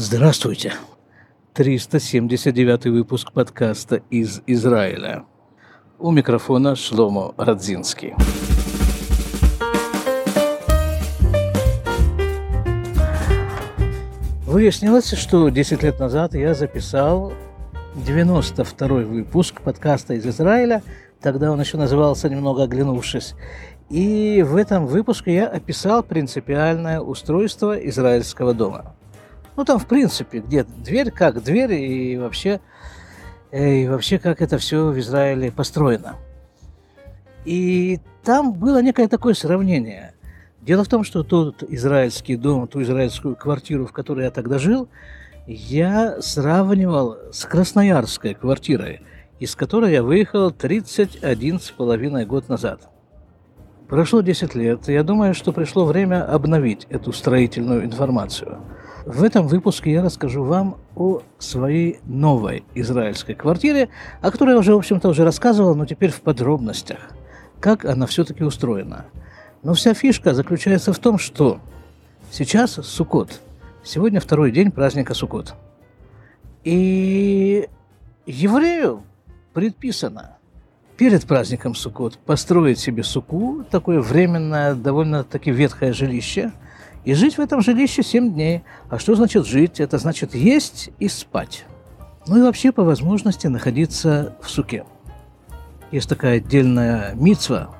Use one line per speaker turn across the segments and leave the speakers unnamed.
Здравствуйте. 379 выпуск подкаста из Израиля. У микрофона Шломо Радзинский. Выяснилось, что 10 лет назад я записал 92 выпуск подкаста из Израиля. Тогда он еще назывался «Немного оглянувшись». И в этом выпуске я описал принципиальное устройство израильского дома. Ну, там, в принципе, где дверь, как дверь, и вообще, и вообще как это все в Израиле построено. И там было некое такое сравнение – Дело в том, что тот израильский дом, ту израильскую квартиру, в которой я тогда жил, я сравнивал с красноярской квартирой, из которой я выехал 31 с половиной год назад. Прошло 10 лет, и я думаю, что пришло время обновить эту строительную информацию. В этом выпуске я расскажу вам о своей новой израильской квартире, о которой я уже, в общем-то, уже рассказывал, но теперь в подробностях. Как она все-таки устроена – но вся фишка заключается в том, что сейчас Сукот. Сегодня второй день праздника Сукот. И еврею предписано перед праздником Сукот построить себе суку, такое временное, довольно-таки ветхое жилище, и жить в этом жилище 7 дней. А что значит жить? Это значит есть и спать. Ну и вообще по возможности находиться в суке. Есть такая отдельная мицва,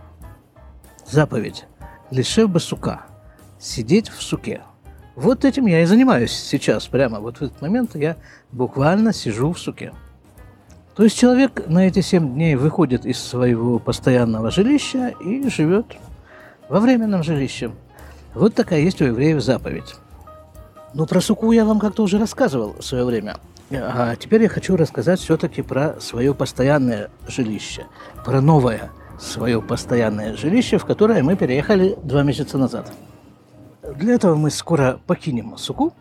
заповедь лишев бы сука, сидеть в суке. Вот этим я и занимаюсь сейчас, прямо вот в этот момент я буквально сижу в суке. То есть человек на эти семь дней выходит из своего постоянного жилища и живет во временном жилище. Вот такая есть у евреев заповедь. Ну, про суку я вам как-то уже рассказывал в свое время. А теперь я хочу рассказать все-таки про свое постоянное жилище, про новое – свое постоянное жилище, в которое мы переехали два месяца назад. Для этого мы скоро покинем Суку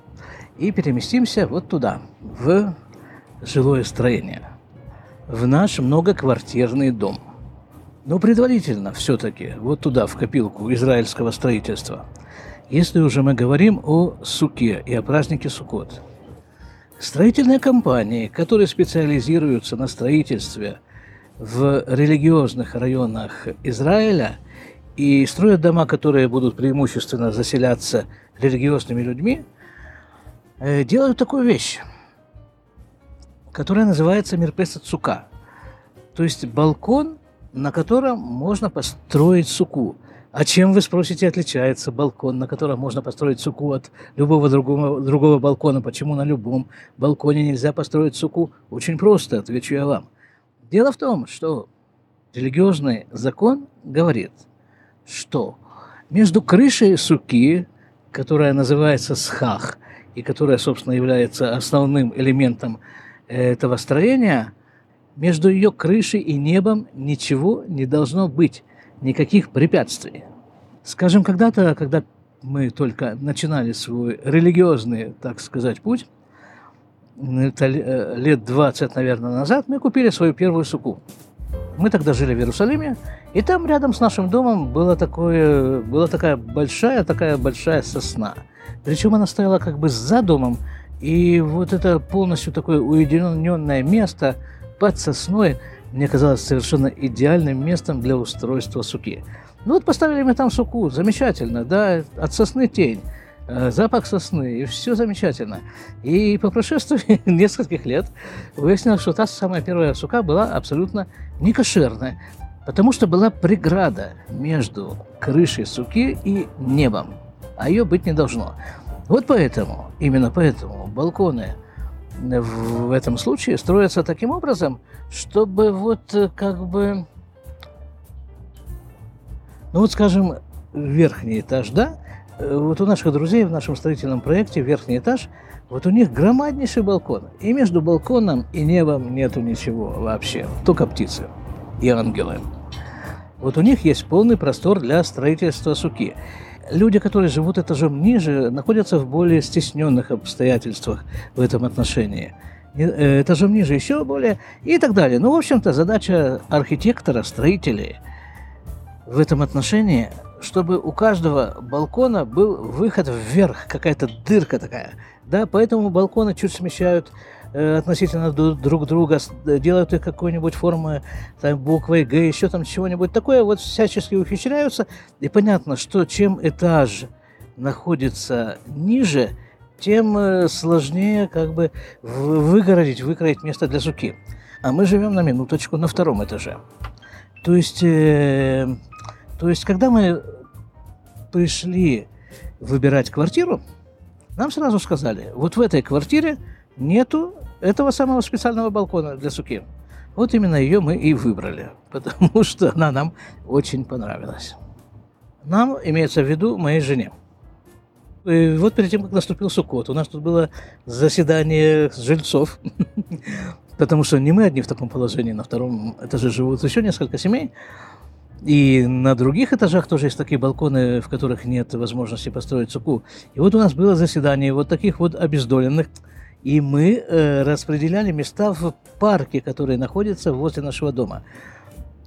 и переместимся вот туда, в жилое строение, в наш многоквартирный дом. Но предварительно все-таки вот туда, в копилку израильского строительства, если уже мы говорим о Суке и о празднике Сукот. Строительные компании, которые специализируются на строительстве – в религиозных районах Израиля и строят дома, которые будут преимущественно заселяться религиозными людьми, э, делают такую вещь, которая называется Мирпеса Цука. То есть балкон, на котором можно построить суку. А чем, вы спросите, отличается балкон, на котором можно построить суку от любого другого, другого балкона? Почему на любом балконе нельзя построить суку? Очень просто, отвечу я вам – Дело в том, что религиозный закон говорит, что между крышей суки, которая называется схах, и которая, собственно, является основным элементом э, этого строения, между ее крышей и небом ничего не должно быть, никаких препятствий. Скажем, когда-то, когда мы только начинали свой религиозный, так сказать, путь, это э, лет 20, наверное, назад, мы купили свою первую суку. Мы тогда жили в Иерусалиме, и там рядом с нашим домом была, такое, была такая большая, такая большая сосна. Причем она стояла как бы за домом, и вот это полностью такое уединенное место под сосной мне казалось совершенно идеальным местом для устройства суки. Ну вот поставили мы там суку, замечательно, да, от сосны тень. Э, запах сосны, и все замечательно. И по прошествии нескольких лет выяснилось, что та самая первая сука была абсолютно некошерная, потому что была преграда между крышей суки и небом, а ее быть не должно. Вот поэтому, именно поэтому балконы в этом случае строятся таким образом, чтобы вот э, как бы, ну вот скажем, верхний этаж, да, Э, вот у наших друзей в нашем строительном проекте верхний этаж, вот у них громаднейший балкон. И между балконом и небом нету ничего вообще, только птицы и ангелы. Вот у них есть полный простор для строительства суки. Люди, которые живут этажом ниже, находятся в более стесненных обстоятельствах в этом отношении. Э, этажом ниже еще более и так далее. Ну, в общем-то, задача архитектора, строителей в этом отношении чтобы у каждого балкона был выход вверх, какая-то дырка такая, Да, поэтому балконы чуть смещают относительно друг друга, делают их какой-нибудь формы, там, буквой Г, еще там чего-нибудь такое, вот всячески ухищряются. И понятно, что чем этаж находится ниже, тем э, сложнее как бы выгородить, выкроить место для суки. А мы живем на минуточку на втором этаже. То есть, э, то есть, когда мы пришли выбирать квартиру, нам сразу сказали, вот в этой квартире нету этого самого специального балкона для суки. Вот именно ее мы и выбрали, потому что она нам очень понравилась. Нам имеется в виду моей жене. И вот перед тем, как наступил Суккот, у нас тут было заседание жильцов, потому что не мы одни в таком положении, на втором этаже живут еще несколько семей, и на других этажах тоже есть такие балконы, в которых нет возможности построить суку. И вот у нас было заседание вот таких вот обездоленных, и мы э, распределяли места в парке, который находится возле нашего дома.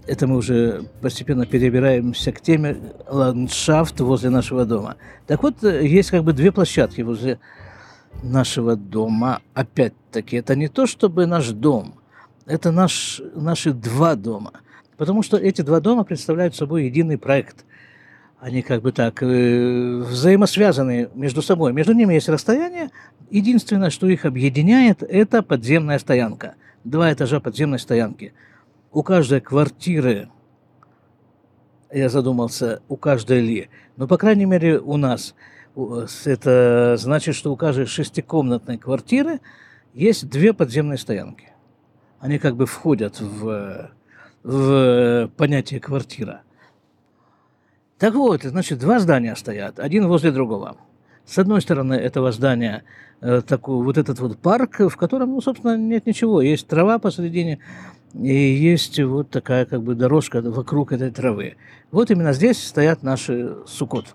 Это мы уже постепенно перебираемся к теме ландшафт возле нашего дома. Так вот, э, есть как бы две площадки возле нашего дома. Опять-таки, это не то, чтобы наш дом, это наш, наши два дома. Потому что эти два дома представляют собой единый проект. Они как бы так э, взаимосвязаны между собой. Между ними есть расстояние. Единственное, что их объединяет, это подземная стоянка. Два этажа подземной стоянки – у каждой квартиры, я задумался, у каждой ли, но, по крайней мере, у нас это значит, что у каждой шестикомнатной квартиры есть две подземные стоянки. Они как бы входят в, в понятие квартира. Так вот, значит, два здания стоят, один возле другого. С одной стороны этого здания э, такой вот этот вот парк, в котором, ну, собственно, нет ничего. Есть трава посередине, и есть вот такая как бы дорожка вокруг этой травы. Вот именно здесь стоят наши сукот.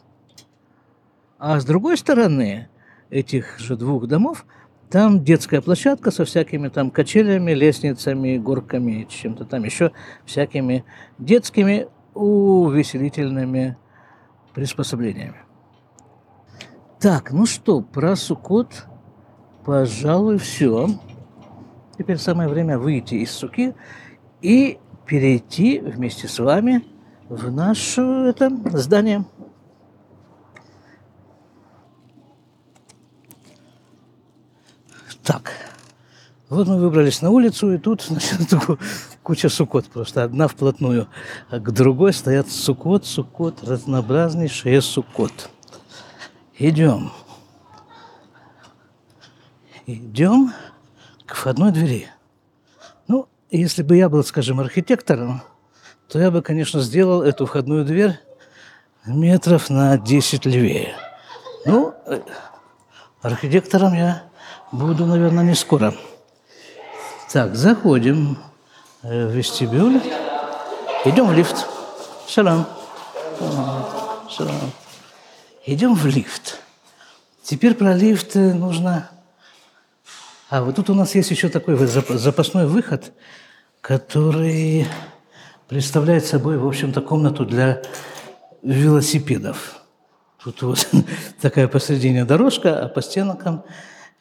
А с другой стороны этих же двух домов там детская площадка со всякими там качелями, лестницами, горками, чем-то там еще всякими детскими увеселительными приспособлениями. Так, ну что, про Сукот, пожалуй, все. Теперь самое время выйти из суки и перейти вместе с вами в наше это, здание. Так, вот мы выбрались на улицу, и тут значит, куча сукот, просто одна вплотную, а к другой стоят сукот, сукот, разнообразнейшие сукот. Идем. Идем к входной двери. Ну, если бы я был, скажем, архитектором, то я бы, конечно, сделал эту входную дверь метров на 10 левее. Ну, архитектором я буду, наверное, не скоро. Так, заходим в вестибюль. Идем в лифт. Шалом. Шалом. Идем в лифт. Теперь про лифт нужно а вот тут у нас есть еще такой запасной выход, который представляет собой, в общем-то, комнату для велосипедов. Тут вот такая посредине дорожка, а по стенкам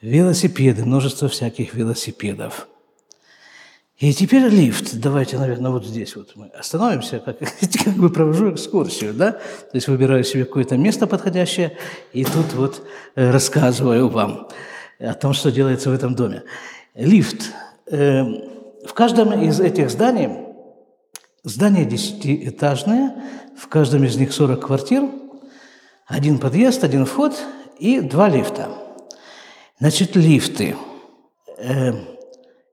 велосипеды, множество всяких велосипедов. И теперь лифт. Давайте, наверное, вот здесь вот мы остановимся, как, как бы провожу экскурсию, да? То есть выбираю себе какое-то место подходящее, и тут вот э, рассказываю вам о том, что делается в этом доме. Лифт. Эм, в каждом из этих зданий, здание десятиэтажное, в каждом из них 40 квартир, один подъезд, один вход и два лифта. Значит, лифты. Эм,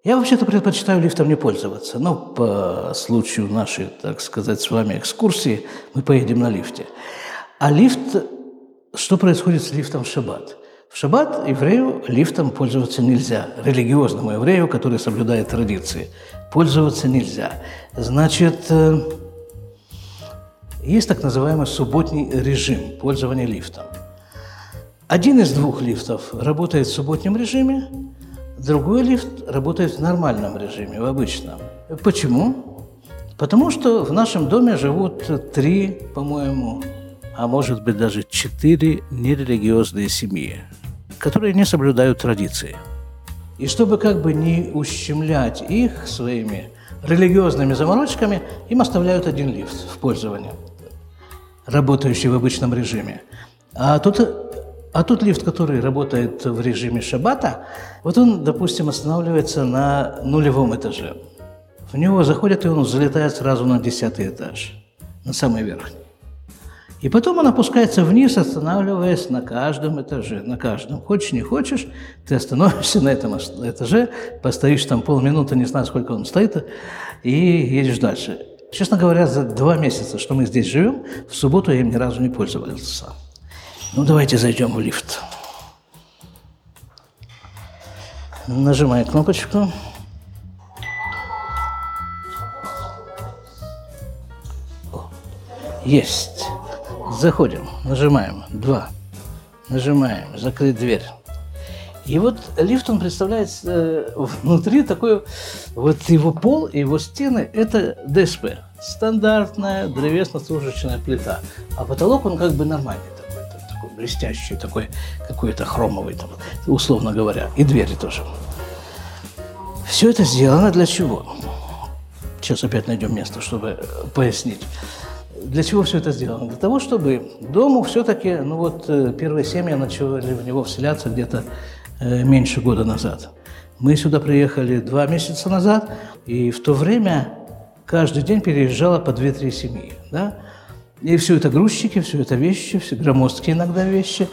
я вообще-то предпочитаю лифтом не пользоваться, но по случаю нашей, так сказать, с вами экскурсии мы поедем на лифте. А лифт, что происходит с лифтом в шаббат? В шаббат еврею лифтом пользоваться нельзя. Религиозному еврею, который соблюдает традиции, пользоваться нельзя. Значит, э, есть так называемый субботний режим пользования лифтом. Один из двух лифтов работает в субботнем режиме, другой лифт работает в нормальном режиме, в обычном. Почему? Потому что в нашем доме живут три, по-моему, а может быть даже четыре нерелигиозные семьи. которые не соблюдают традиции. И чтобы как бы не ущемлять их своими религиозными заморочками, им оставляют один лифт в пользование, работающий в обычном режиме. А тут, а тут лифт, который работает в режиме шаббата, вот он, допустим, останавливается на нулевом этаже. В него заходят, и он залетает сразу на десятый этаж, на самый верхний. И потом он опускается вниз, останавливаясь на каждом этаже, на каждом. Хочешь, не хочешь, ты остановишься на этом этаже, постоишь там полминуты, не знаю, сколько он стоит, и едешь дальше. Честно говоря, за два месяца, что мы здесь живем, в субботу я им ни разу не пользовался. Ну, давайте зайдем в лифт. Нажимаю кнопочку. Есть. Заходим, нажимаем. Два. Нажимаем. Закрыть дверь. И вот лифт, он представляет э, внутри такой, вот его пол и его стены – это ДСП. Стандартная древесно-стружечная плита. А потолок, он как бы нормальный такой, блестящий, такой какой-то хромовый, там, условно говоря. И двери тоже. Все это сделано для чего? Сейчас опять найдем место, чтобы пояснить. Для чего все это сделано? Для того, чтобы дому все-таки, ну вот э, первые семьи начали в него вселяться где-то э, меньше года назад. Мы сюда приехали два месяца назад, и в то время каждый день переезжало по две-три семьи. Да? И все это грузчики, все это вещи, все громоздкие иногда вещи.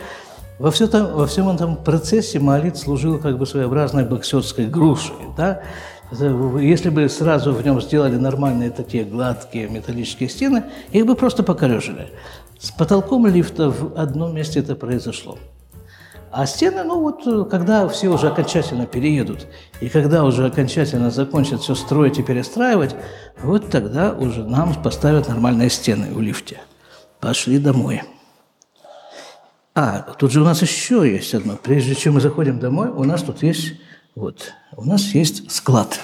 Во, все там, во всем этом процессе молит служил как бы своеобразной боксерской грушей. Да? Если бы сразу в нем сделали нормальные такие гладкие металлические стены, их бы просто покорежили. С потолком лифта в одном месте это произошло. А стены, ну вот, когда все уже окончательно переедут, и когда уже окончательно закончат все строить и перестраивать, вот тогда уже нам поставят нормальные стены в лифте. Пошли домой. А, тут же у нас еще есть одно. Прежде чем мы заходим домой, у нас тут есть вот. У нас есть склад.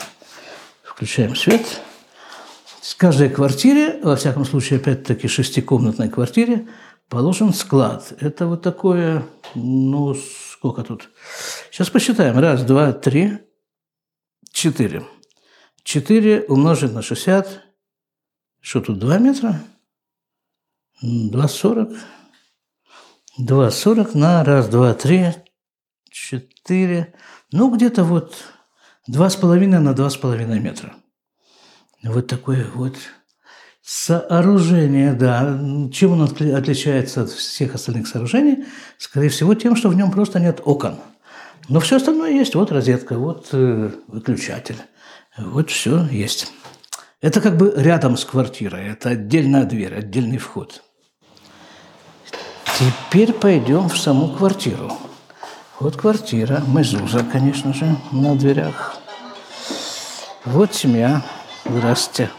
Включаем свет. В каждой квартире, во всяком случае, опять-таки, шестикомнатной квартире, положен склад. Это вот такое, ну, сколько тут? Сейчас посчитаем. Раз, два, три, четыре. Четыре умножить на 60. Что тут, два метра? Два сорок. Два сорок на раз, два, три, четыре. Ну, где-то вот два с половиной на два с половиной метра. Вот такое вот сооружение, да. Чем он отличается от всех остальных сооружений? Скорее всего, тем, что в нем просто нет окон. Но все остальное есть. Вот розетка, вот э, выключатель. Вот все есть. Это как бы рядом с квартирой. Это отдельная дверь, отдельный вход. Теперь пойдем в саму квартиру. Вот квартира, мезуза, конечно же, на дверях. Вот семья. Здравствуйте.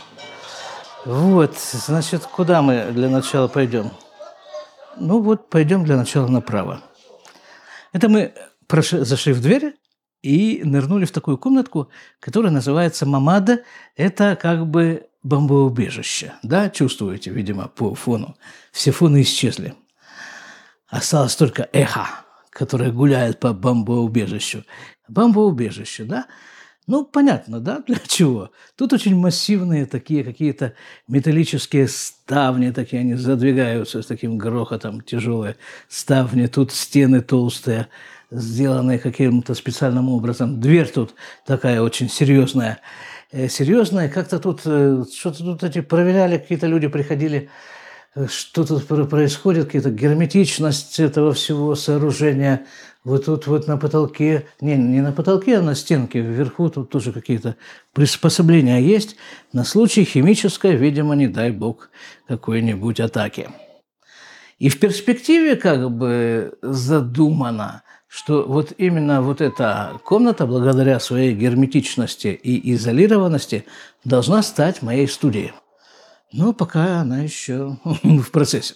Вот, значит, куда мы для начала пойдем? Ну вот, пойдем для начала направо. Это мы зашли в дверь и нырнули в такую комнатку, которая называется Мамада. Это как бы бомбоубежище. Да, чувствуете, видимо, по фону. Все фоны исчезли. Осталось только эхо которая гуляет по бомбоубежищу. Бомбоубежище, да? Ну, понятно, да, для чего? Тут очень массивные такие какие-то металлические ставни, такие они задвигаются с таким грохотом, тяжелые ставни. Тут стены толстые, сделанные каким-то специальным образом. Дверь тут такая очень серьезная. Э, серьезная, как-то тут, э, что-то тут эти проверяли, какие-то люди приходили, что тут происходит, какая-то герметичность этого всего сооружения. Вот тут вот на потолке, не, не на потолке, а на стенке вверху тут тоже какие-то приспособления есть на случай химической, видимо, не дай бог, какой-нибудь атаки. И в перспективе как бы задумано, что вот именно вот эта комната, благодаря своей герметичности и изолированности, должна стать моей студией. Но пока она еще в процессе.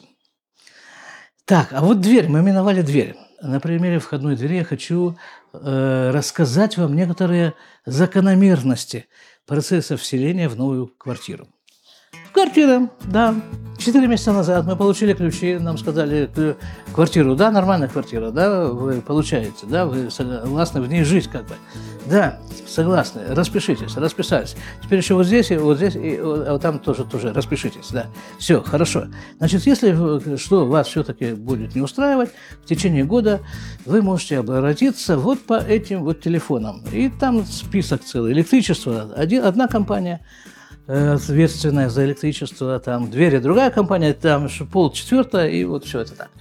Так, а вот дверь, мы миновали дверь. На примере входной двери я хочу э, рассказать вам некоторые закономерности процесса вселения в новую квартиру. Квартира, да. Четыре месяца назад мы получили ключи, нам сказали квартиру, да, нормальная квартира, да, вы получаете, да, вы согласны в ней жить как бы. Да, согласны, распишитесь, расписались. Теперь еще вот здесь, и вот здесь, и вот там тоже, тоже распишитесь, да. Все, хорошо. Значит, если что вас все-таки будет не устраивать, в течение года вы можете обратиться вот по этим вот телефонам. И там список целый. Электричество, один, одна компания – ответственная за электричество, там двери другая компания, там пол четвертая, и вот все это так.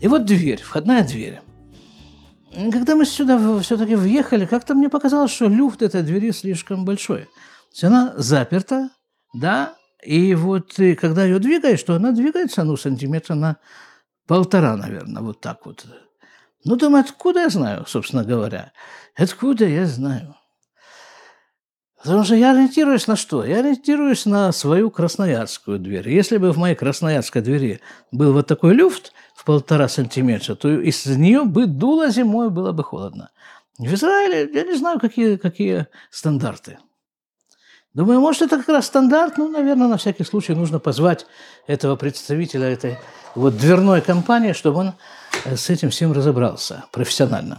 И вот дверь, входная дверь. Когда мы сюда все-таки въехали, как-то мне показалось, что люфт этой двери слишком большой. То есть она заперта, да, и вот ты, когда ее двигаешь, то она двигается, ну, сантиметра на полтора, наверное, вот так вот. Ну, думаю, откуда я знаю, собственно говоря? Откуда я знаю? Потому что я ориентируюсь на что? Я ориентируюсь на свою красноярскую дверь. Если бы в моей красноярской двери был вот такой люфт в полтора сантиметра, то из нее бы дуло зимой, было бы холодно. В Израиле я не знаю, какие, какие стандарты. Думаю, может, это как раз стандарт. Ну, наверное, на всякий случай нужно позвать этого представителя этой вот дверной компании, чтобы он э, с этим всем разобрался профессионально.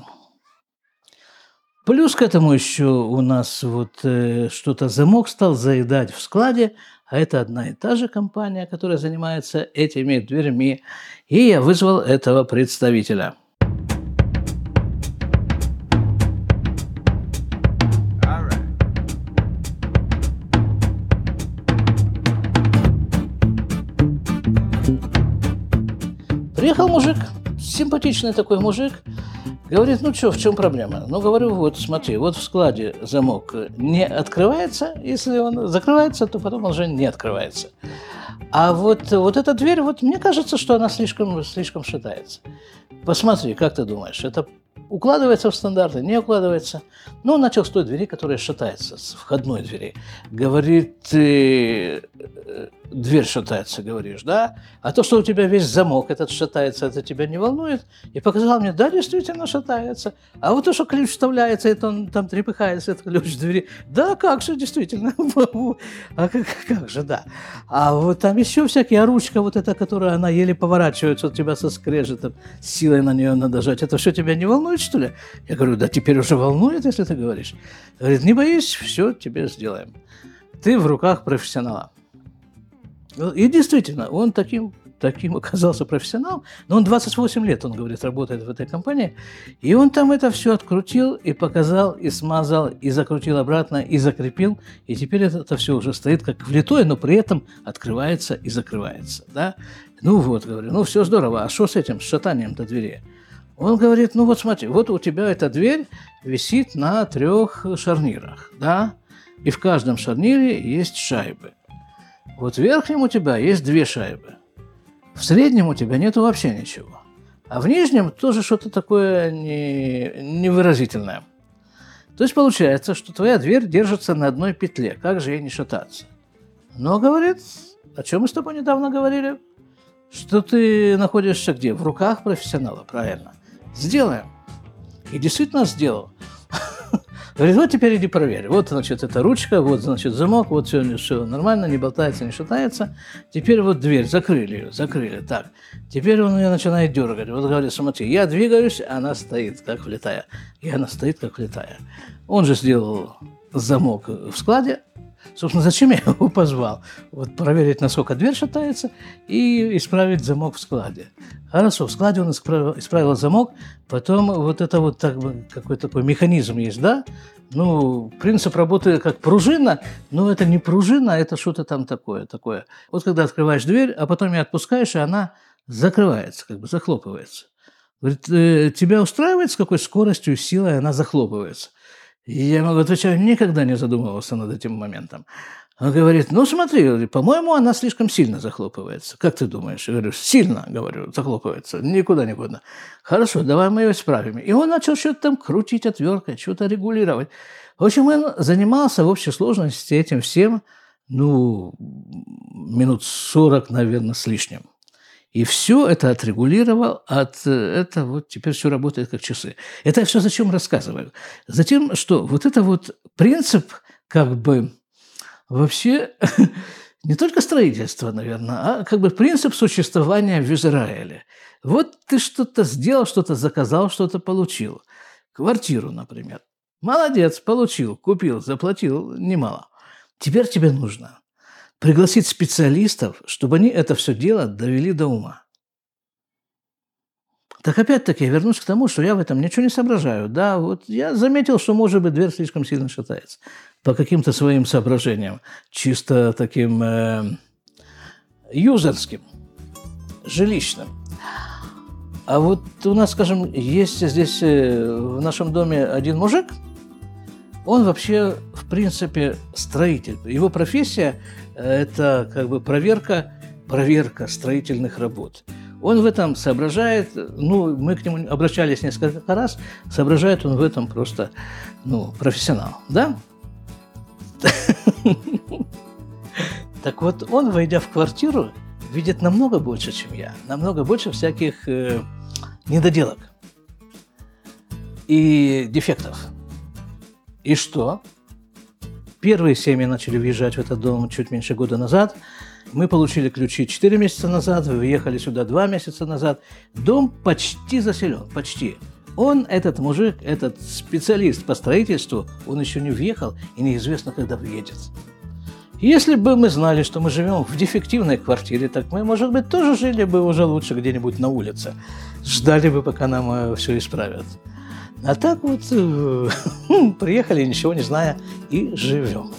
Плюс к этому еще у нас вот э, что-то замок стал заедать в складе, а это одна и та же компания, которая занимается этими дверьми. И я вызвал этого представителя. Приехал мужик, симпатичный такой мужик, Говорит, ну что, в чем проблема? Ну, говорю, вот смотри, вот в складе замок не открывается, если он закрывается, то потом он уже не открывается. А вот, вот эта дверь, вот мне кажется, что она слишком, слишком шатается. Посмотри, как ты думаешь, это укладывается в стандарты, не укладывается. Ну, он начал с той двери, которая шатается, с входной двери. Говорит, э, дверь шатается, говоришь, да? А то, что у тебя весь замок этот шатается, это тебя не волнует? И показал мне, да, действительно шатается. А вот то, что ключ вставляется, это он там трепыхается, этот ключ в двери. Да, как же, действительно. А как, как же, да. А вот там еще всякие, а ручка вот эта, которая, она еле поворачивается, у тебя со скрежетом, силой на нее надо жать. Это все тебя не волнует, что ли? Я говорю, да теперь уже волнует, если ты говоришь. Говорит, не боись, все тебе сделаем. Ты в руках профессионала. И действительно, он таким, таким оказался профессионал, но он 28 лет, он говорит, работает в этой компании, и он там это все открутил и показал, и смазал, и закрутил обратно, и закрепил, и теперь это, это все уже стоит как влитое, но при этом открывается и закрывается, да. Ну вот, говорю, ну все здорово, а что с этим, с шатанием-то двери? Он говорит, ну вот смотри, вот у тебя эта дверь висит на трех шарнирах, да, и в каждом шарнире есть шайбы. Вот в верхнем у тебя есть две шайбы. В среднем у тебя нету вообще ничего. А в нижнем тоже что-то такое не, невыразительное. То есть получается, что твоя дверь держится на одной петле. Как же ей не шататься? Но, говорит, о чем мы с тобой недавно говорили? Что ты находишься где? В руках профессионала, правильно. Сделаем. И действительно сделал. Говорит, вот теперь иди проверь. Вот, значит, эта ручка, вот, значит, замок, вот все, все нормально, не болтается, не шатается. Теперь вот дверь, закрыли ее, закрыли. Так, теперь он ее начинает дергать. Вот говорит, смотри, я двигаюсь, она стоит, как влетая. И она стоит, как влетая. Он же сделал замок в складе, Собственно, зачем я его позвал? Вот проверить, насколько дверь шатается, и исправить замок в складе. Хорошо, в складе он исправил, замок, потом вот это вот так, какой такой механизм есть, да? Ну, принцип работы как пружина, но это не пружина, а это что-то там такое, такое. Вот когда открываешь дверь, а потом ее отпускаешь, и она закрывается, как бы захлопывается. Говорит, «Э, тебя устраивает, с какой скоростью и силой она захлопывается? Я ему отвечаю, никогда не задумывался над этим моментом. Он говорит, ну смотри, по-моему, она слишком сильно захлопывается. Как ты думаешь? Я говорю, сильно, говорю, захлопывается, никуда не годно. Хорошо, давай мы ее исправим. И он начал что-то там крутить отверткой, что-то регулировать. В общем, он занимался в общей сложности этим всем, ну, минут 40, наверное, с лишним. И все это отрегулировал, от это вот теперь все работает как часы. Это все зачем рассказываю? Затем, что вот это вот принцип как бы вообще не только строительство, наверное, а как бы принцип существования в Израиле. Вот ты что-то сделал, что-то заказал, что-то получил. Квартиру, например. Молодец, получил, купил, заплатил немало. Теперь тебе нужно пригласить специалистов, чтобы они это все дело довели до ума. Так опять-таки я вернусь к тому, что я в этом ничего не соображаю. Да, вот я заметил, что, может быть, дверь слишком сильно шатается. По каким-то своим соображениям. Чисто таким э, юзерским, жилищным. А вот у нас, скажем, есть здесь э, в нашем доме один мужик, он вообще, в принципе, строитель. Его профессия – это как бы проверка, проверка строительных работ. Он в этом соображает, ну, мы к нему обращались несколько раз, соображает он в этом просто, ну, профессионал, да? Так вот, он, войдя в квартиру, видит намного больше, чем я, намного больше всяких э, недоделок и дефектов. И что? Первые семьи начали въезжать в этот дом чуть меньше года назад – мы получили ключи 4 месяца назад, вы въехали сюда 2 месяца назад. Дом почти заселен, почти. Он, этот мужик, этот специалист по строительству, он еще не въехал и неизвестно, когда въедет. Если бы мы знали, что мы живем в дефективной квартире, так мы, может быть, тоже жили бы уже лучше где-нибудь на улице. Ждали бы, пока нам э, все исправят. А так вот э, приехали, ничего не зная, и живем.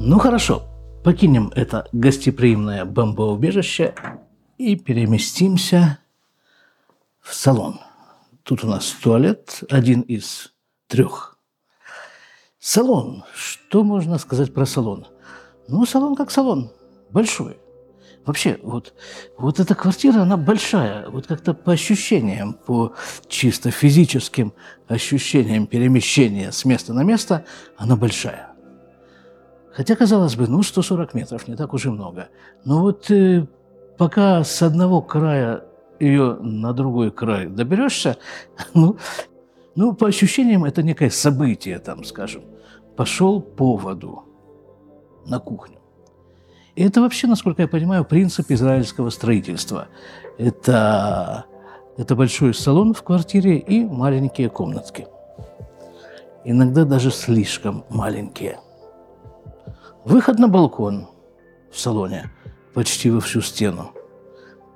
Ну хорошо, покинем это гостеприимное бомбоубежище и переместимся в салон. Тут у нас туалет, один из трех. Салон. Что можно сказать про салон? Ну, салон как салон, большой. Вообще, вот, вот эта квартира, она большая. Вот как-то по ощущениям, по чисто физическим ощущениям перемещения с места на место, она большая. Хотя, казалось бы, ну, 140 метров, не так уж и много. Но вот э, пока с одного края ее на другой край доберешься, ну, ну, по ощущениям, это некое событие, там, скажем. Пошел по воду на кухню. Это вообще, насколько я понимаю, принцип израильского строительства. Это, это большой салон в квартире и маленькие комнатки. Иногда даже слишком маленькие – Выход на балкон в салоне почти во всю стену.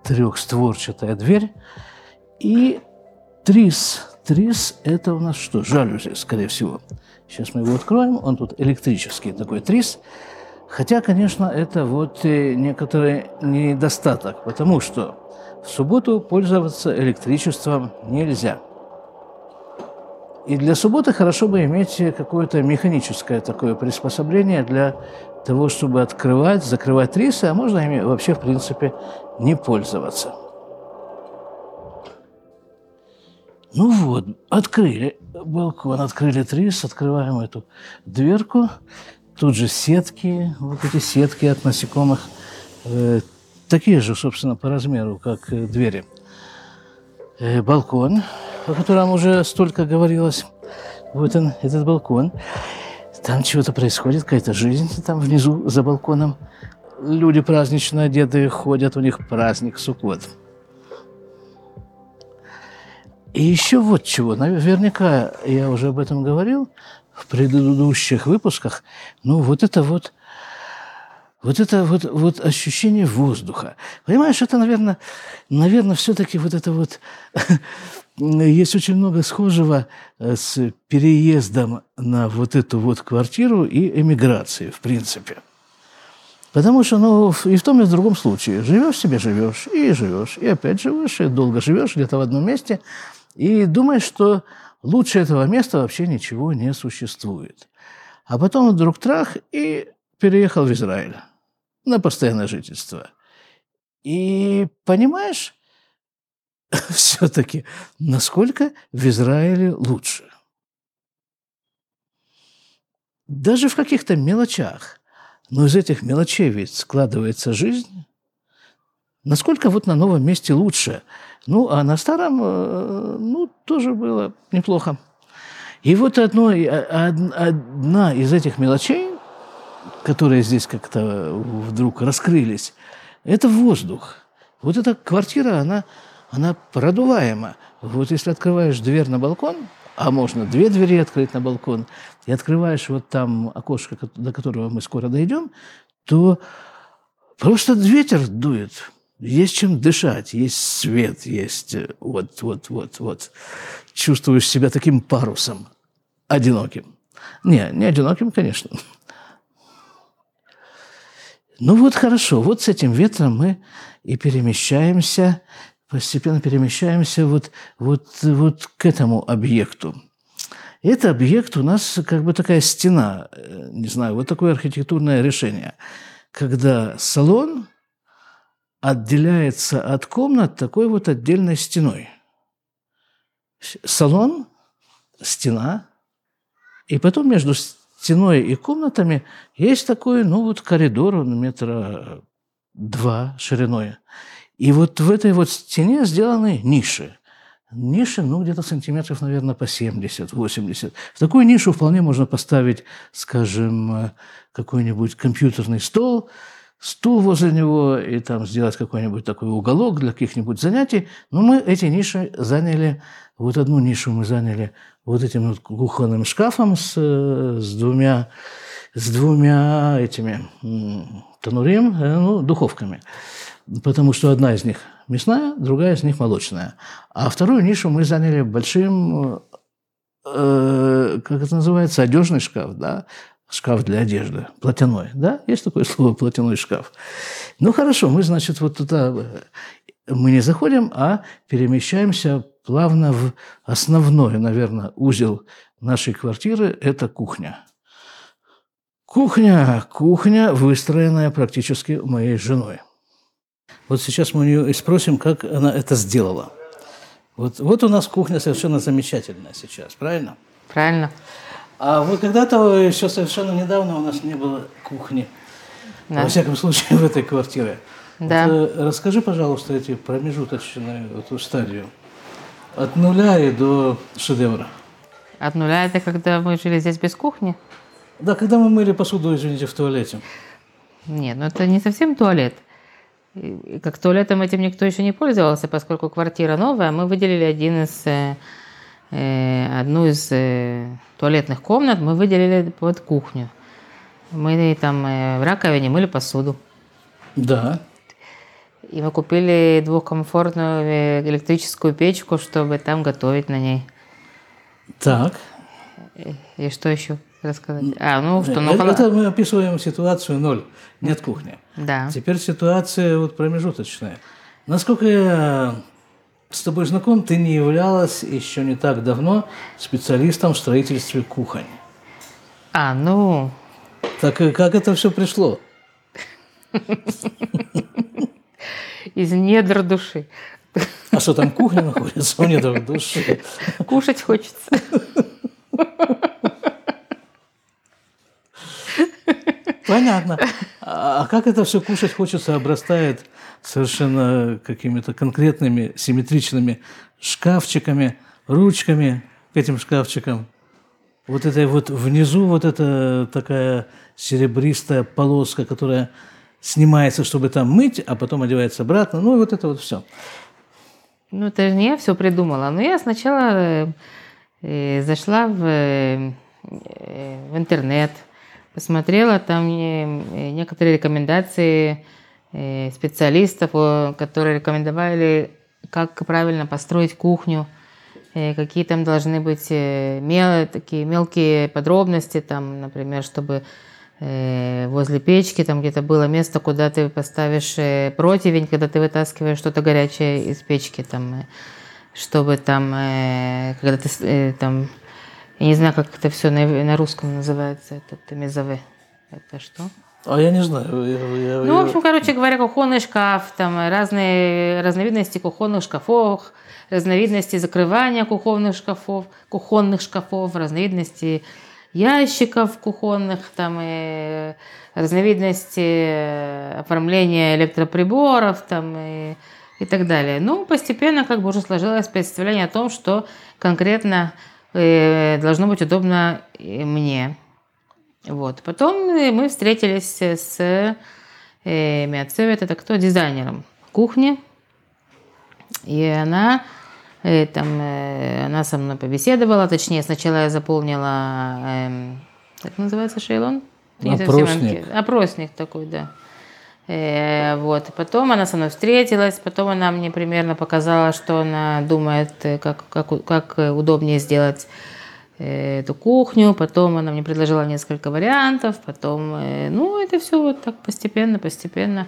Трехстворчатая дверь и трис. Трис – это у нас что? Жалюзи, скорее всего. Сейчас мы его откроем. Он тут электрический такой трис. Хотя, конечно, это вот некоторый недостаток, потому что в субботу пользоваться электричеством нельзя – и для субботы хорошо бы иметь какое-то механическое такое приспособление для того, чтобы открывать, закрывать рисы, а можно ими вообще, в принципе, не пользоваться. Ну вот, открыли балкон, открыли трис, открываем эту дверку. Тут же сетки, вот эти сетки от насекомых, э, такие же, собственно, по размеру, как э, двери. Э, балкон, о котором уже столько говорилось. Вот он, этот балкон. Там чего-то происходит, какая-то жизнь там внизу за балконом. Люди празднично одетые ходят, у них праздник Суккот. И еще вот чего. Наверняка я уже об этом говорил в предыдущих выпусках. Ну, вот это вот вот это вот, вот ощущение воздуха. Понимаешь, это, наверное, наверное все-таки вот это вот есть очень много схожего э, с переездом на вот эту вот квартиру и эмиграцией, в принципе. Потому что, ну, и в том, и в другом случае. Живешь себе, живешь, и живешь, и опять живешь, и долго живешь где-то в одном месте, и думаешь, что лучше этого места вообще ничего не существует. А потом вдруг трах и переехал в Израиль на постоянное жительство. И понимаешь, все-таки, насколько в Израиле лучше. Даже в каких-то мелочах. Но из этих мелочей ведь складывается жизнь. Насколько вот на новом месте лучше. Ну, а на старом, э, ну, тоже было неплохо. И вот одно, одна из этих мелочей, которые здесь как-то вдруг раскрылись, это воздух. Вот эта квартира, она, она продуваема. Вот если открываешь дверь на балкон, а можно две двери открыть на балкон, и открываешь вот там окошко, до которого мы скоро дойдем, то просто ветер дует. Есть чем дышать, есть свет, есть вот, вот, вот, вот. Чувствуешь себя таким парусом одиноким. Не, не одиноким, конечно. Ну вот хорошо, вот с этим ветром мы и перемещаемся, постепенно перемещаемся вот, вот, вот к этому объекту. Это объект у нас как бы такая стена, э, не знаю, вот такое архитектурное решение, когда салон отделяется от комнат такой вот отдельной стеной. Салон, стена, и потом между стеной и комнатами есть такой, ну вот коридор, он метра два шириной. И вот в этой вот стене сделаны ниши. Ниши, ну, где-то сантиметров, наверное, по 70-80. В такую нишу вполне можно поставить, скажем, какой-нибудь компьютерный стол, стул возле него и там сделать какой-нибудь такой уголок для каких-нибудь занятий. Но мы эти ниши заняли, вот одну нишу мы заняли вот этим вот кухонным шкафом с, с двумя с двумя этими танурим, э, ну, духовками. Потому что одна из них мясная, другая из них молочная. А вторую нишу мы заняли большим, э, как это называется, одежный шкаф, да, шкаф для одежды, платяной, да, есть такое слово платяной шкаф. Ну хорошо, мы, значит, вот туда э, мы не заходим, а перемещаемся плавно в основной, наверное, узел нашей квартиры – это кухня. Кухня, кухня, выстроенная практически моей женой. Вот сейчас мы у нее и спросим, как она это сделала. Вот, вот у нас кухня совершенно замечательная сейчас, правильно?
Правильно.
А вот когда-то еще совершенно недавно у нас не было кухни. Да. Во всяком случае, в этой квартире. Да. Вот, э, расскажи, пожалуйста, эти промежуточные эту стадию. От нуля и до шедевра.
От нуля это когда мы жили здесь без кухни?
Да, когда мы мыли посуду, извините, в туалете.
Нет, ну это не совсем туалет. И как туалетом этим никто еще не пользовался, поскольку квартира новая, мы выделили один из, э одну из э, туалетных комнат, мы выделили под кухню. Мы там э, в раковине мыли посуду.
Да.
И мы купили двухкомфортную э, электрическую печку, чтобы там готовить на ней.
Так.
И что еще? рассказать? А, ну что,
ну, это, это мы описываем ситуацию ноль, нет кухни.
Да.
Теперь ситуация вот промежуточная. Насколько я с тобой знаком, ты не являлась еще не так давно специалистом в строительстве кухонь.
А, ну...
Так как это все пришло?
Из недр души.
А что там кухня находится в недрах души?
Кушать хочется.
Понятно. А как это все кушать хочется, обрастает совершенно какими-то конкретными симметричными шкафчиками, ручками к этим шкафчикам. Вот это вот внизу вот эта такая серебристая полоска, которая снимается, чтобы там мыть, а потом одевается обратно. Ну, и вот это вот все.
Ну, это же не я все придумала. Но я сначала э, э зашла в, э, в интернет, посмотрела там э, некоторые рекомендации э, специалистов, которые рекомендовали, как правильно построить кухню, э, какие там должны быть мел, такие мелкие подробности, там, например, чтобы возле печки там где-то было место, куда ты поставишь противень, когда ты вытаскиваешь что-то горячее из печки, там, чтобы там, когда ты там я не знаю, как это все на, на русском называется, этот мезове. Это что?
А я не знаю. Я,
я, ну, в общем, короче говоря, кухонный шкаф, там разные разновидности кухонных шкафов, разновидности закрывания кухонных шкафов, кухонных шкафов, разновидности ящиков кухонных, там и разновидности оформления электроприборов, там и, и так далее. Ну, постепенно как бы уже сложилось представление о том, что конкретно э, должно быть удобно мне. Вот. Потом э, мы встретились с э, Миацевет, это кто? Дизайнером кухни. И она э, там, э, она со мной побеседовала, точнее, сначала я заполнила, э, как называется шейлон? Совсем
Опросник.
Опросник такой, да. Э, вот. Потом она со мной встретилась, потом она мне примерно показала, что она думает, как, как, как удобнее сделать э, эту кухню. Потом она мне предложила несколько вариантов. Потом, э, ну, это все вот так постепенно, постепенно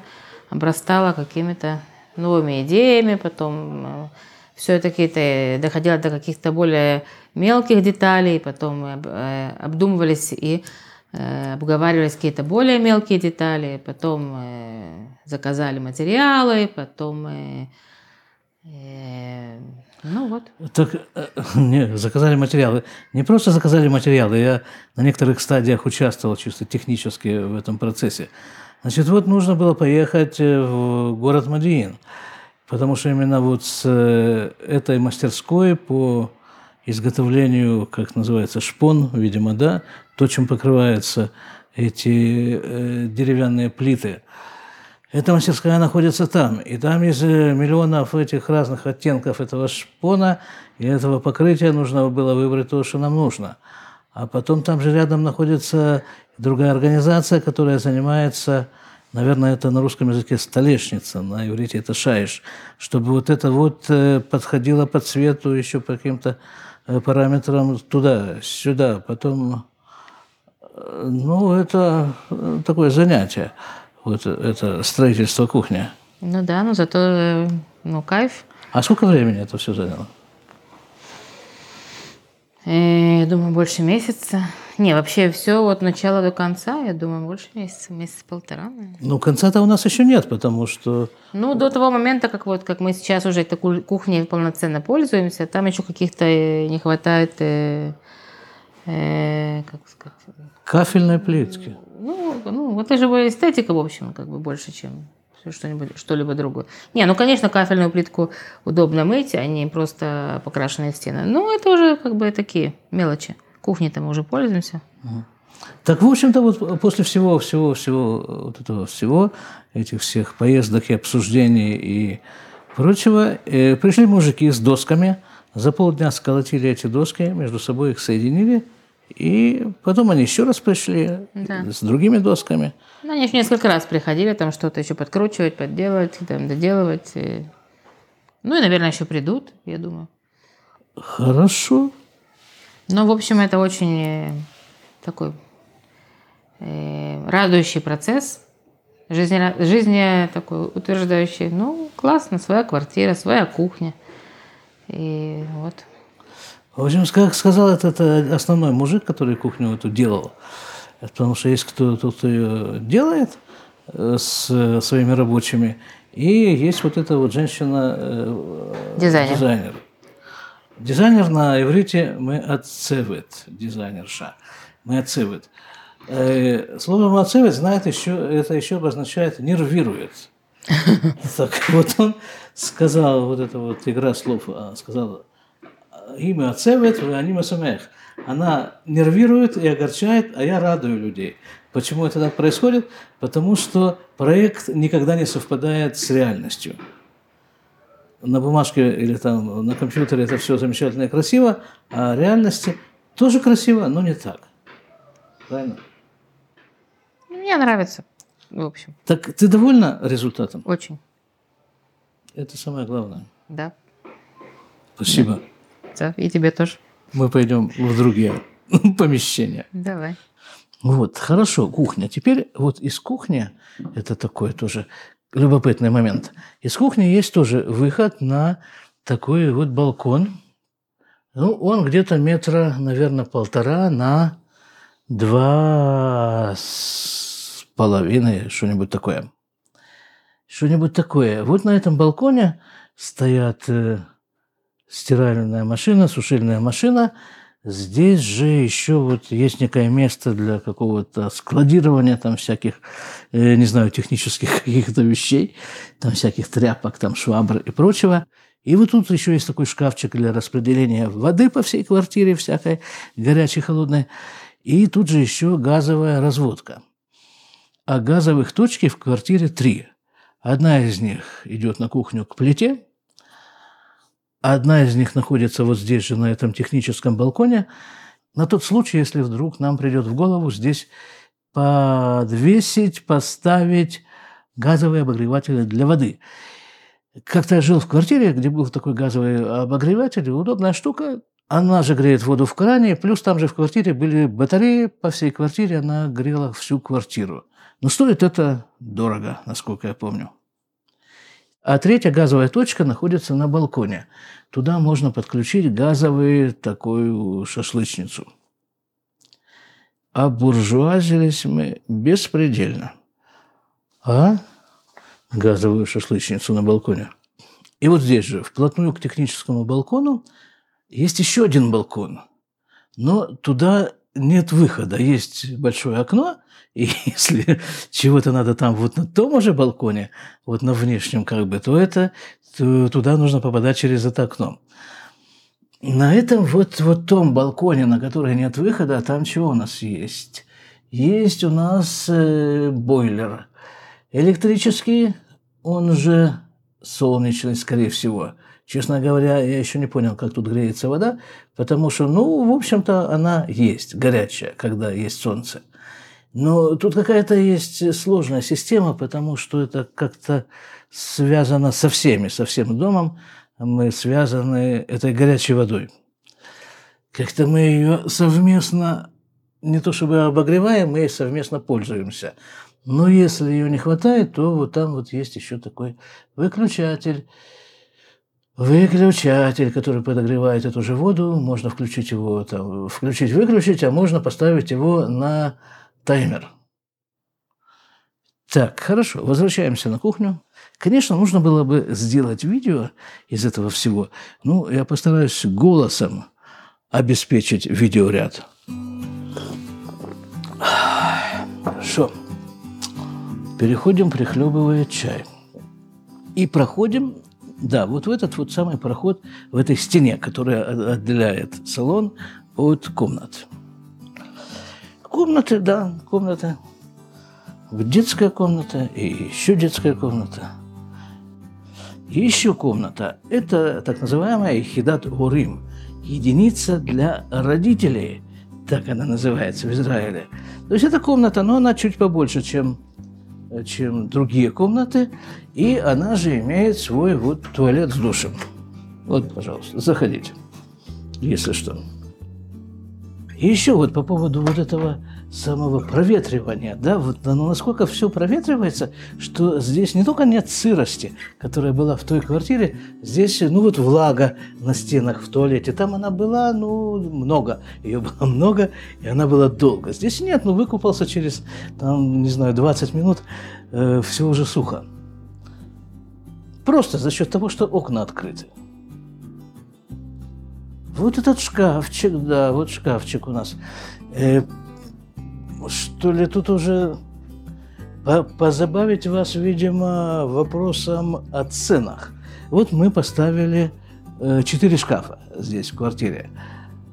обрастало какими-то новыми идеями. Потом все это какие-то доходило до каких-то более мелких деталей. Потом мы об- обдумывались и обговаривались какие-то более мелкие детали, потом э, заказали материалы, потом, э, э, ну вот.
Так, э, не, заказали материалы. Не просто заказали материалы, я на некоторых стадиях участвовал чисто технически в этом процессе. Значит, вот нужно было поехать э, в город Мадиин, потому что именно вот с э, этой мастерской по изготовлению, как называется, шпон, видимо, да, то, чем покрываются эти э, деревянные плиты – эта мастерская находится там, и там из э, миллионов этих разных оттенков этого шпона и этого покрытия нужно было выбрать то, что нам нужно. А потом там же рядом находится другая организация, которая занимается, наверное, это на русском языке столешница, на иврите это шаиш, чтобы вот это вот э, подходило по цвету еще по каким-то э, параметрам туда, сюда. Потом ну, это э, такое занятие, вот это строительство кухни.
Ну да, но зато, э, ну, кайф.
А сколько времени это все заняло?
Э, Я думаю, больше месяца. Не, вообще все от начала до конца, я думаю, больше месяца, месяца полтора. наверное.
Ну, конца-то у нас еще нет, потому что
Ну, до того момента, как вот как мы сейчас уже этой ку- кухней полноценно пользуемся, там еще каких-то не хватает, э, э, как сказать,
кафельной плитки.
ну, ну, вот это же эстетика, в общем, как бы больше, чем что-нибудь, что-либо другое. Не, ну, конечно, кафельную плитку удобно мыть, а не просто покрашенные стены. Ну, это уже как бы такие мелочи. Кухней-то мы уже пользуемся.
Так, в общем-то, вот после всего, всего, всего, вот этого всего, этих всех поездок и обсуждений и прочего, э, пришли мужики с досками, за полдня сколотили эти доски, между собой их соединили, и потом они еще раз пришли
Да.
с другими досками.
Ну, они еще несколько раз приходили, там что-то еще подкручивать, подделывать, там, доделывать. и- Ну и, наверное, еще придут, я думаю.
Хорошо.
Но, в общем, это очень э, такой э, радующий процесс, жизненно, жизни такой утверждающий. Ну, классно, своя квартира, своя кухня. И вот.
В общем, как сказал этот э, основной мужик, который кухню эту делал, это потому что есть кто тут ее делает э, с э, своими рабочими, и есть вот эта вот женщина
Дизайнер.
дизайнер. Дизайнер на иврите мы отцевет, дизайнерша. Мы отцевет. Слово «мацевет» знает еще, это еще обозначает «нервирует». Так вот он сказал, вот эта вот игра слов, а, сказал имя Ацевет, анима самех. Она нервирует и огорчает, а я радую людей. Почему это так происходит? Потому что проект никогда не совпадает с реальностью. На бумажке или там на компьютере это все замечательно и красиво, а реальности тоже красиво, но не так. Правильно?
Мне нравится, в общем,
Так ты довольна результатом?
очень.
Это самое главное.
Да.
Спасибо.
Да, и тебе тоже.
Мы пойдем в другие помещения.
Давай.
Вот, хорошо, кухня. Теперь вот из кухни, это такой тоже любопытный момент, из кухни есть тоже выход на такой вот балкон. Ну, он где-то метра, наверное, полтора на два с половиной, что-нибудь такое. Что-нибудь такое. Вот на этом балконе стоят э, стиральная машина, сушильная машина. Здесь же еще вот есть некое место для какого-то складирования там всяких, э, не знаю, технических каких-то вещей, там всяких тряпок, там швабр и прочего. И вот тут еще есть такой шкафчик для распределения воды по всей квартире, всякой горячей, холодной. И тут же еще газовая разводка. А газовых точки в квартире три. Одна из них идет на кухню к плите, одна из них находится вот здесь же, на этом техническом балконе, на тот случай, если вдруг нам придет в голову здесь подвесить, поставить газовые обогреватели для воды. Как-то я жил в квартире, где был такой газовый обогреватель, удобная штука. Она же греет воду в кране, плюс там же в квартире были батареи по всей квартире, она грела всю квартиру. Но стоит это дорого, насколько я помню. А третья газовая точка находится на балконе. Туда можно подключить газовую такую шашлычницу. А буржуазились мы беспредельно. А? газовую шашлычницу на балконе. И вот здесь же, вплотную к техническому балкону, есть еще один балкон. Но туда нет выхода. Есть большое окно, и если чего-то надо там вот на том же балконе, вот на внешнем как бы, то это то туда нужно попадать через это окно. На этом вот, вот том балконе, на который нет выхода, там чего у нас есть? Есть у нас э, бойлер электрический, он же солнечный, скорее всего. Честно говоря, я еще не понял, как тут греется вода, потому что, ну, в общем-то, она есть, горячая, когда есть солнце. Но тут какая-то есть сложная система, потому что это как-то связано со всеми, со всем домом. Мы связаны этой горячей водой. Как-то мы ее совместно, не то чтобы обогреваем, мы ей совместно пользуемся. Но если ее не хватает, то вот там вот есть еще такой выключатель. Выключатель, который подогревает эту же воду, можно включить его, там, включить-выключить, а можно поставить его на таймер. Так, хорошо, возвращаемся на кухню. Конечно, нужно было бы сделать видео из этого всего. Ну, я постараюсь голосом обеспечить видеоряд. Хорошо. Переходим, прихлебывая чай. И проходим, да, вот в этот вот самый проход, в этой стене, которая отделяет салон от комнат. Комнаты, да, комната. Детская комната и еще детская комната. И еще комната. Это так называемая Хидат Урим. Единица для родителей. Так она называется в Израиле. То есть эта комната, но она чуть побольше, чем чем другие комнаты, и она же имеет свой вот туалет с душем. Вот, пожалуйста, заходите, если что. И еще вот по поводу вот этого самого проветривания, да, вот ну, насколько все проветривается, что здесь не только нет сырости, которая была в той квартире, здесь, ну вот влага на стенах в туалете, там она была, ну, много, ее было много, и она была долго. Здесь нет, ну, выкупался через, там, не знаю, 20 минут, э, все уже сухо. Просто за счет того, что окна открыты. Вот этот шкафчик, да, вот шкафчик у нас. Э, что ли тут уже позабавить вас, видимо, вопросом о ценах. Вот мы поставили э, четыре шкафа здесь, в квартире,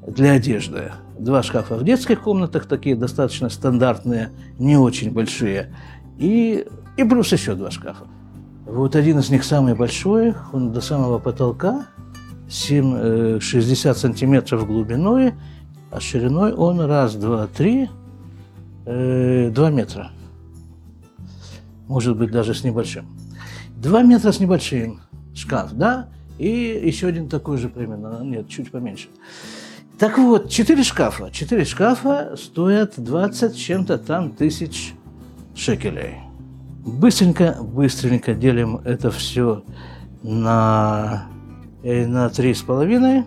для одежды. Два шкафа в детских комнатах, такие достаточно стандартные, не очень большие. И, и плюс еще два шкафа. Вот один из них самый большой, он до самого потолка, 7, 60 э, сантиметров глубиной, а шириной он раз, два, три, э, 2 метра. Может быть, даже с небольшим. 2 метра с небольшим шкаф, да? И еще один такой же примерно, нет, чуть поменьше. Так вот, 4 шкафа. 4 шкафа стоят 20 чем-то там тысяч шекелей. Быстренько, быстренько делим это все на Э, на три с половиной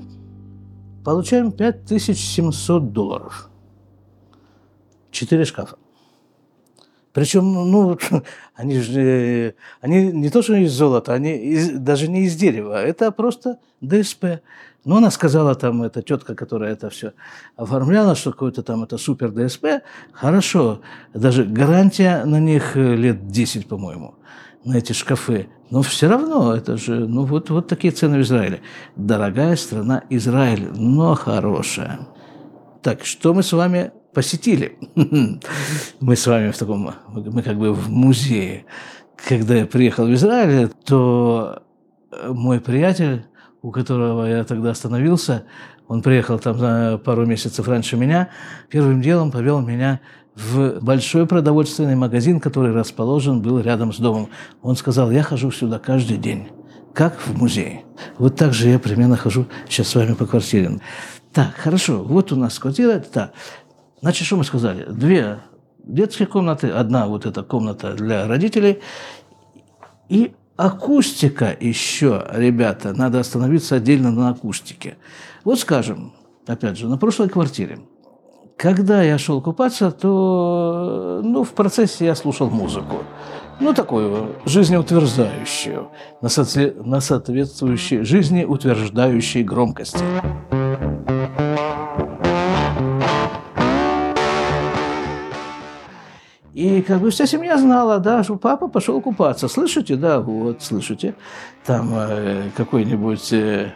получаем 5700 долларов. Четыре шкафа. Причем, ну, они же, они не то, что из золота, они из, даже не из дерева, это просто ДСП. Но она сказала там, эта тетка, которая это все оформляла, что какой-то там это супер ДСП, хорошо, даже гарантия на них лет 10, по-моему. на эти шкафы. Но все равно это же, ну вот, вот такие цены в Израиле. Дорогая страна Израиль, но хорошая. Так, что мы с вами посетили? Мы с вами в таком, мы как бы в музее. Когда я приехал в Израиль, то мой приятель, у которого я тогда остановился, он приехал там на пару месяцев раньше меня, первым делом повел меня в большой продовольственный магазин, который расположен был рядом с домом. Он сказал, я хожу сюда каждый день, как в музей. Вот так же я примерно хожу сейчас с вами по квартире. Так, хорошо, вот у нас квартира. Так, значит, что мы сказали? Две детские комнаты, одна вот эта комната для родителей и акустика еще, ребята, надо остановиться отдельно на акустике. Вот скажем, опять же, на прошлой квартире – когда я шел купаться, то ну, в процессе я слушал музыку. Ну, такую жизнеутверждающую, на, соотве- на соответствующей жизнеутверждающей громкости. И как бы вся семья знала, да, что папа пошел купаться. Слышите, да, вот, слышите. Там э, какой-нибудь э,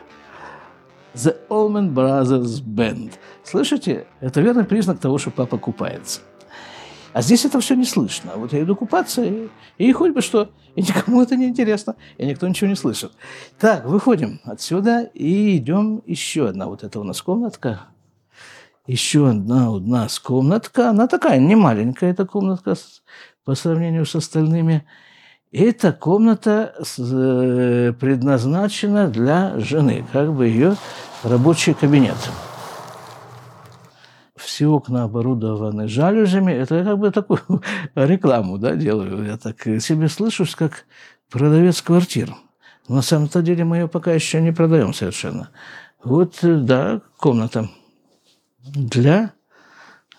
The Allman Brothers Band. Слышите? Это верный признак того, что папа купается. А здесь это все не слышно. Вот я иду купаться, и, и хоть бы что, и никому это не интересно, и никто ничего не слышит. Так, выходим отсюда и идем еще одна. Вот это у нас комнатка. Еще одна у нас комнатка. Она такая не маленькая, эта комнатка по сравнению с остальными. Эта комната э, предназначена для жены, как бы ее рабочий кабинет. Все окна оборудованы жалюзями. Это я как бы такую рекламу да, делаю. Я так себе слышусь, как продавец квартир. На самом-то деле мы ее пока еще не продаем совершенно. Вот, да, комната для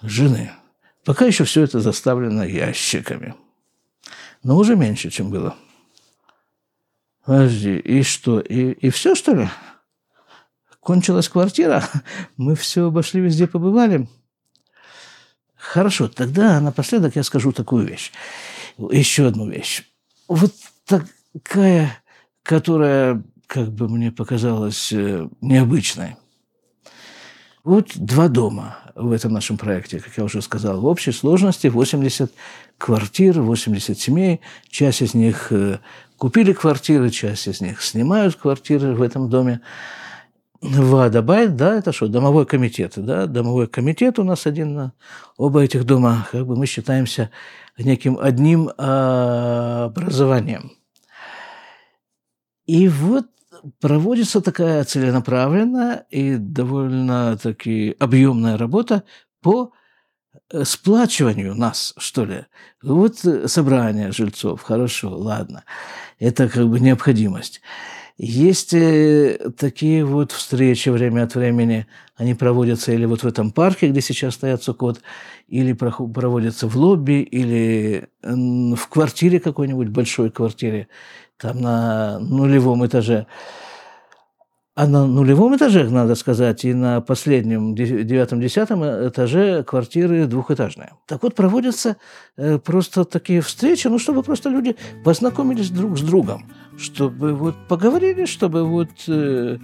жены. Пока еще все это заставлено ящиками но уже меньше, чем было. Подожди, и что? И, и все, что ли? Кончилась квартира? Мы все обошли, везде побывали? Хорошо, тогда напоследок я скажу такую вещь. Еще одну вещь. Вот такая, которая, как бы мне показалась, э, необычной. Вот два дома в этом нашем проекте, как я уже сказал. В общей сложности 80 квартир, 80 семей. Часть из них э, купили квартиры, часть из них снимают квартиры в этом доме. Вадабайт, да, это что, домовой комитет, да, домовой комитет у нас один на оба этих дома, как бы мы считаемся неким одним а, образованием. И вот проводится такая целенаправленная и довольно-таки объемная работа по э, сплачиванию нас, что ли. Вот э, собрание жильцов, хорошо, ладно. Это как бы необходимость. Есть э, такие вот встречи время от времени, они проводятся или вот в этом парке, где сейчас стоят Сукот, или проводятся в лобби, или в квартире какой-нибудь, большой квартире, там на нулевом этаже. А на нулевом этаже, надо сказать, и на последнем, девятом-десятом этаже квартиры двухэтажные. Так вот, проводятся э, просто такие встречи, ну, чтобы просто люди познакомились друг с другом, чтобы вот поговорили, чтобы вот э,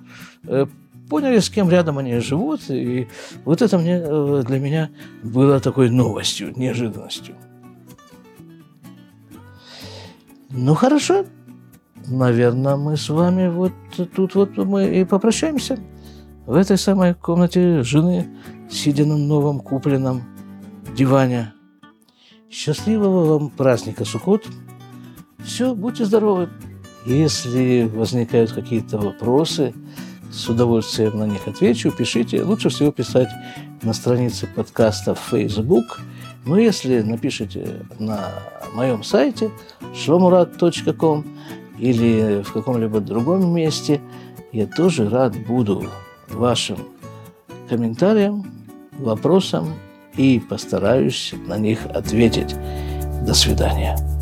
э, поняли, с кем рядом они живут. И вот это мне, для меня было такой новостью, неожиданностью. Ну, хорошо, наверное, мы с вами вот тут вот мы и попрощаемся. В этой самой комнате жены, сидя на новом купленном диване. Счастливого вам праздника Сукот. Все, будьте здоровы. Если возникают какие-то вопросы, с удовольствием на них отвечу. Пишите. Лучше всего писать на странице подкаста в Facebook. Но если напишите на моем сайте shlomurat.com, или в каком-либо другом месте, я тоже рад буду вашим комментариям, вопросам и постараюсь на них ответить. До свидания.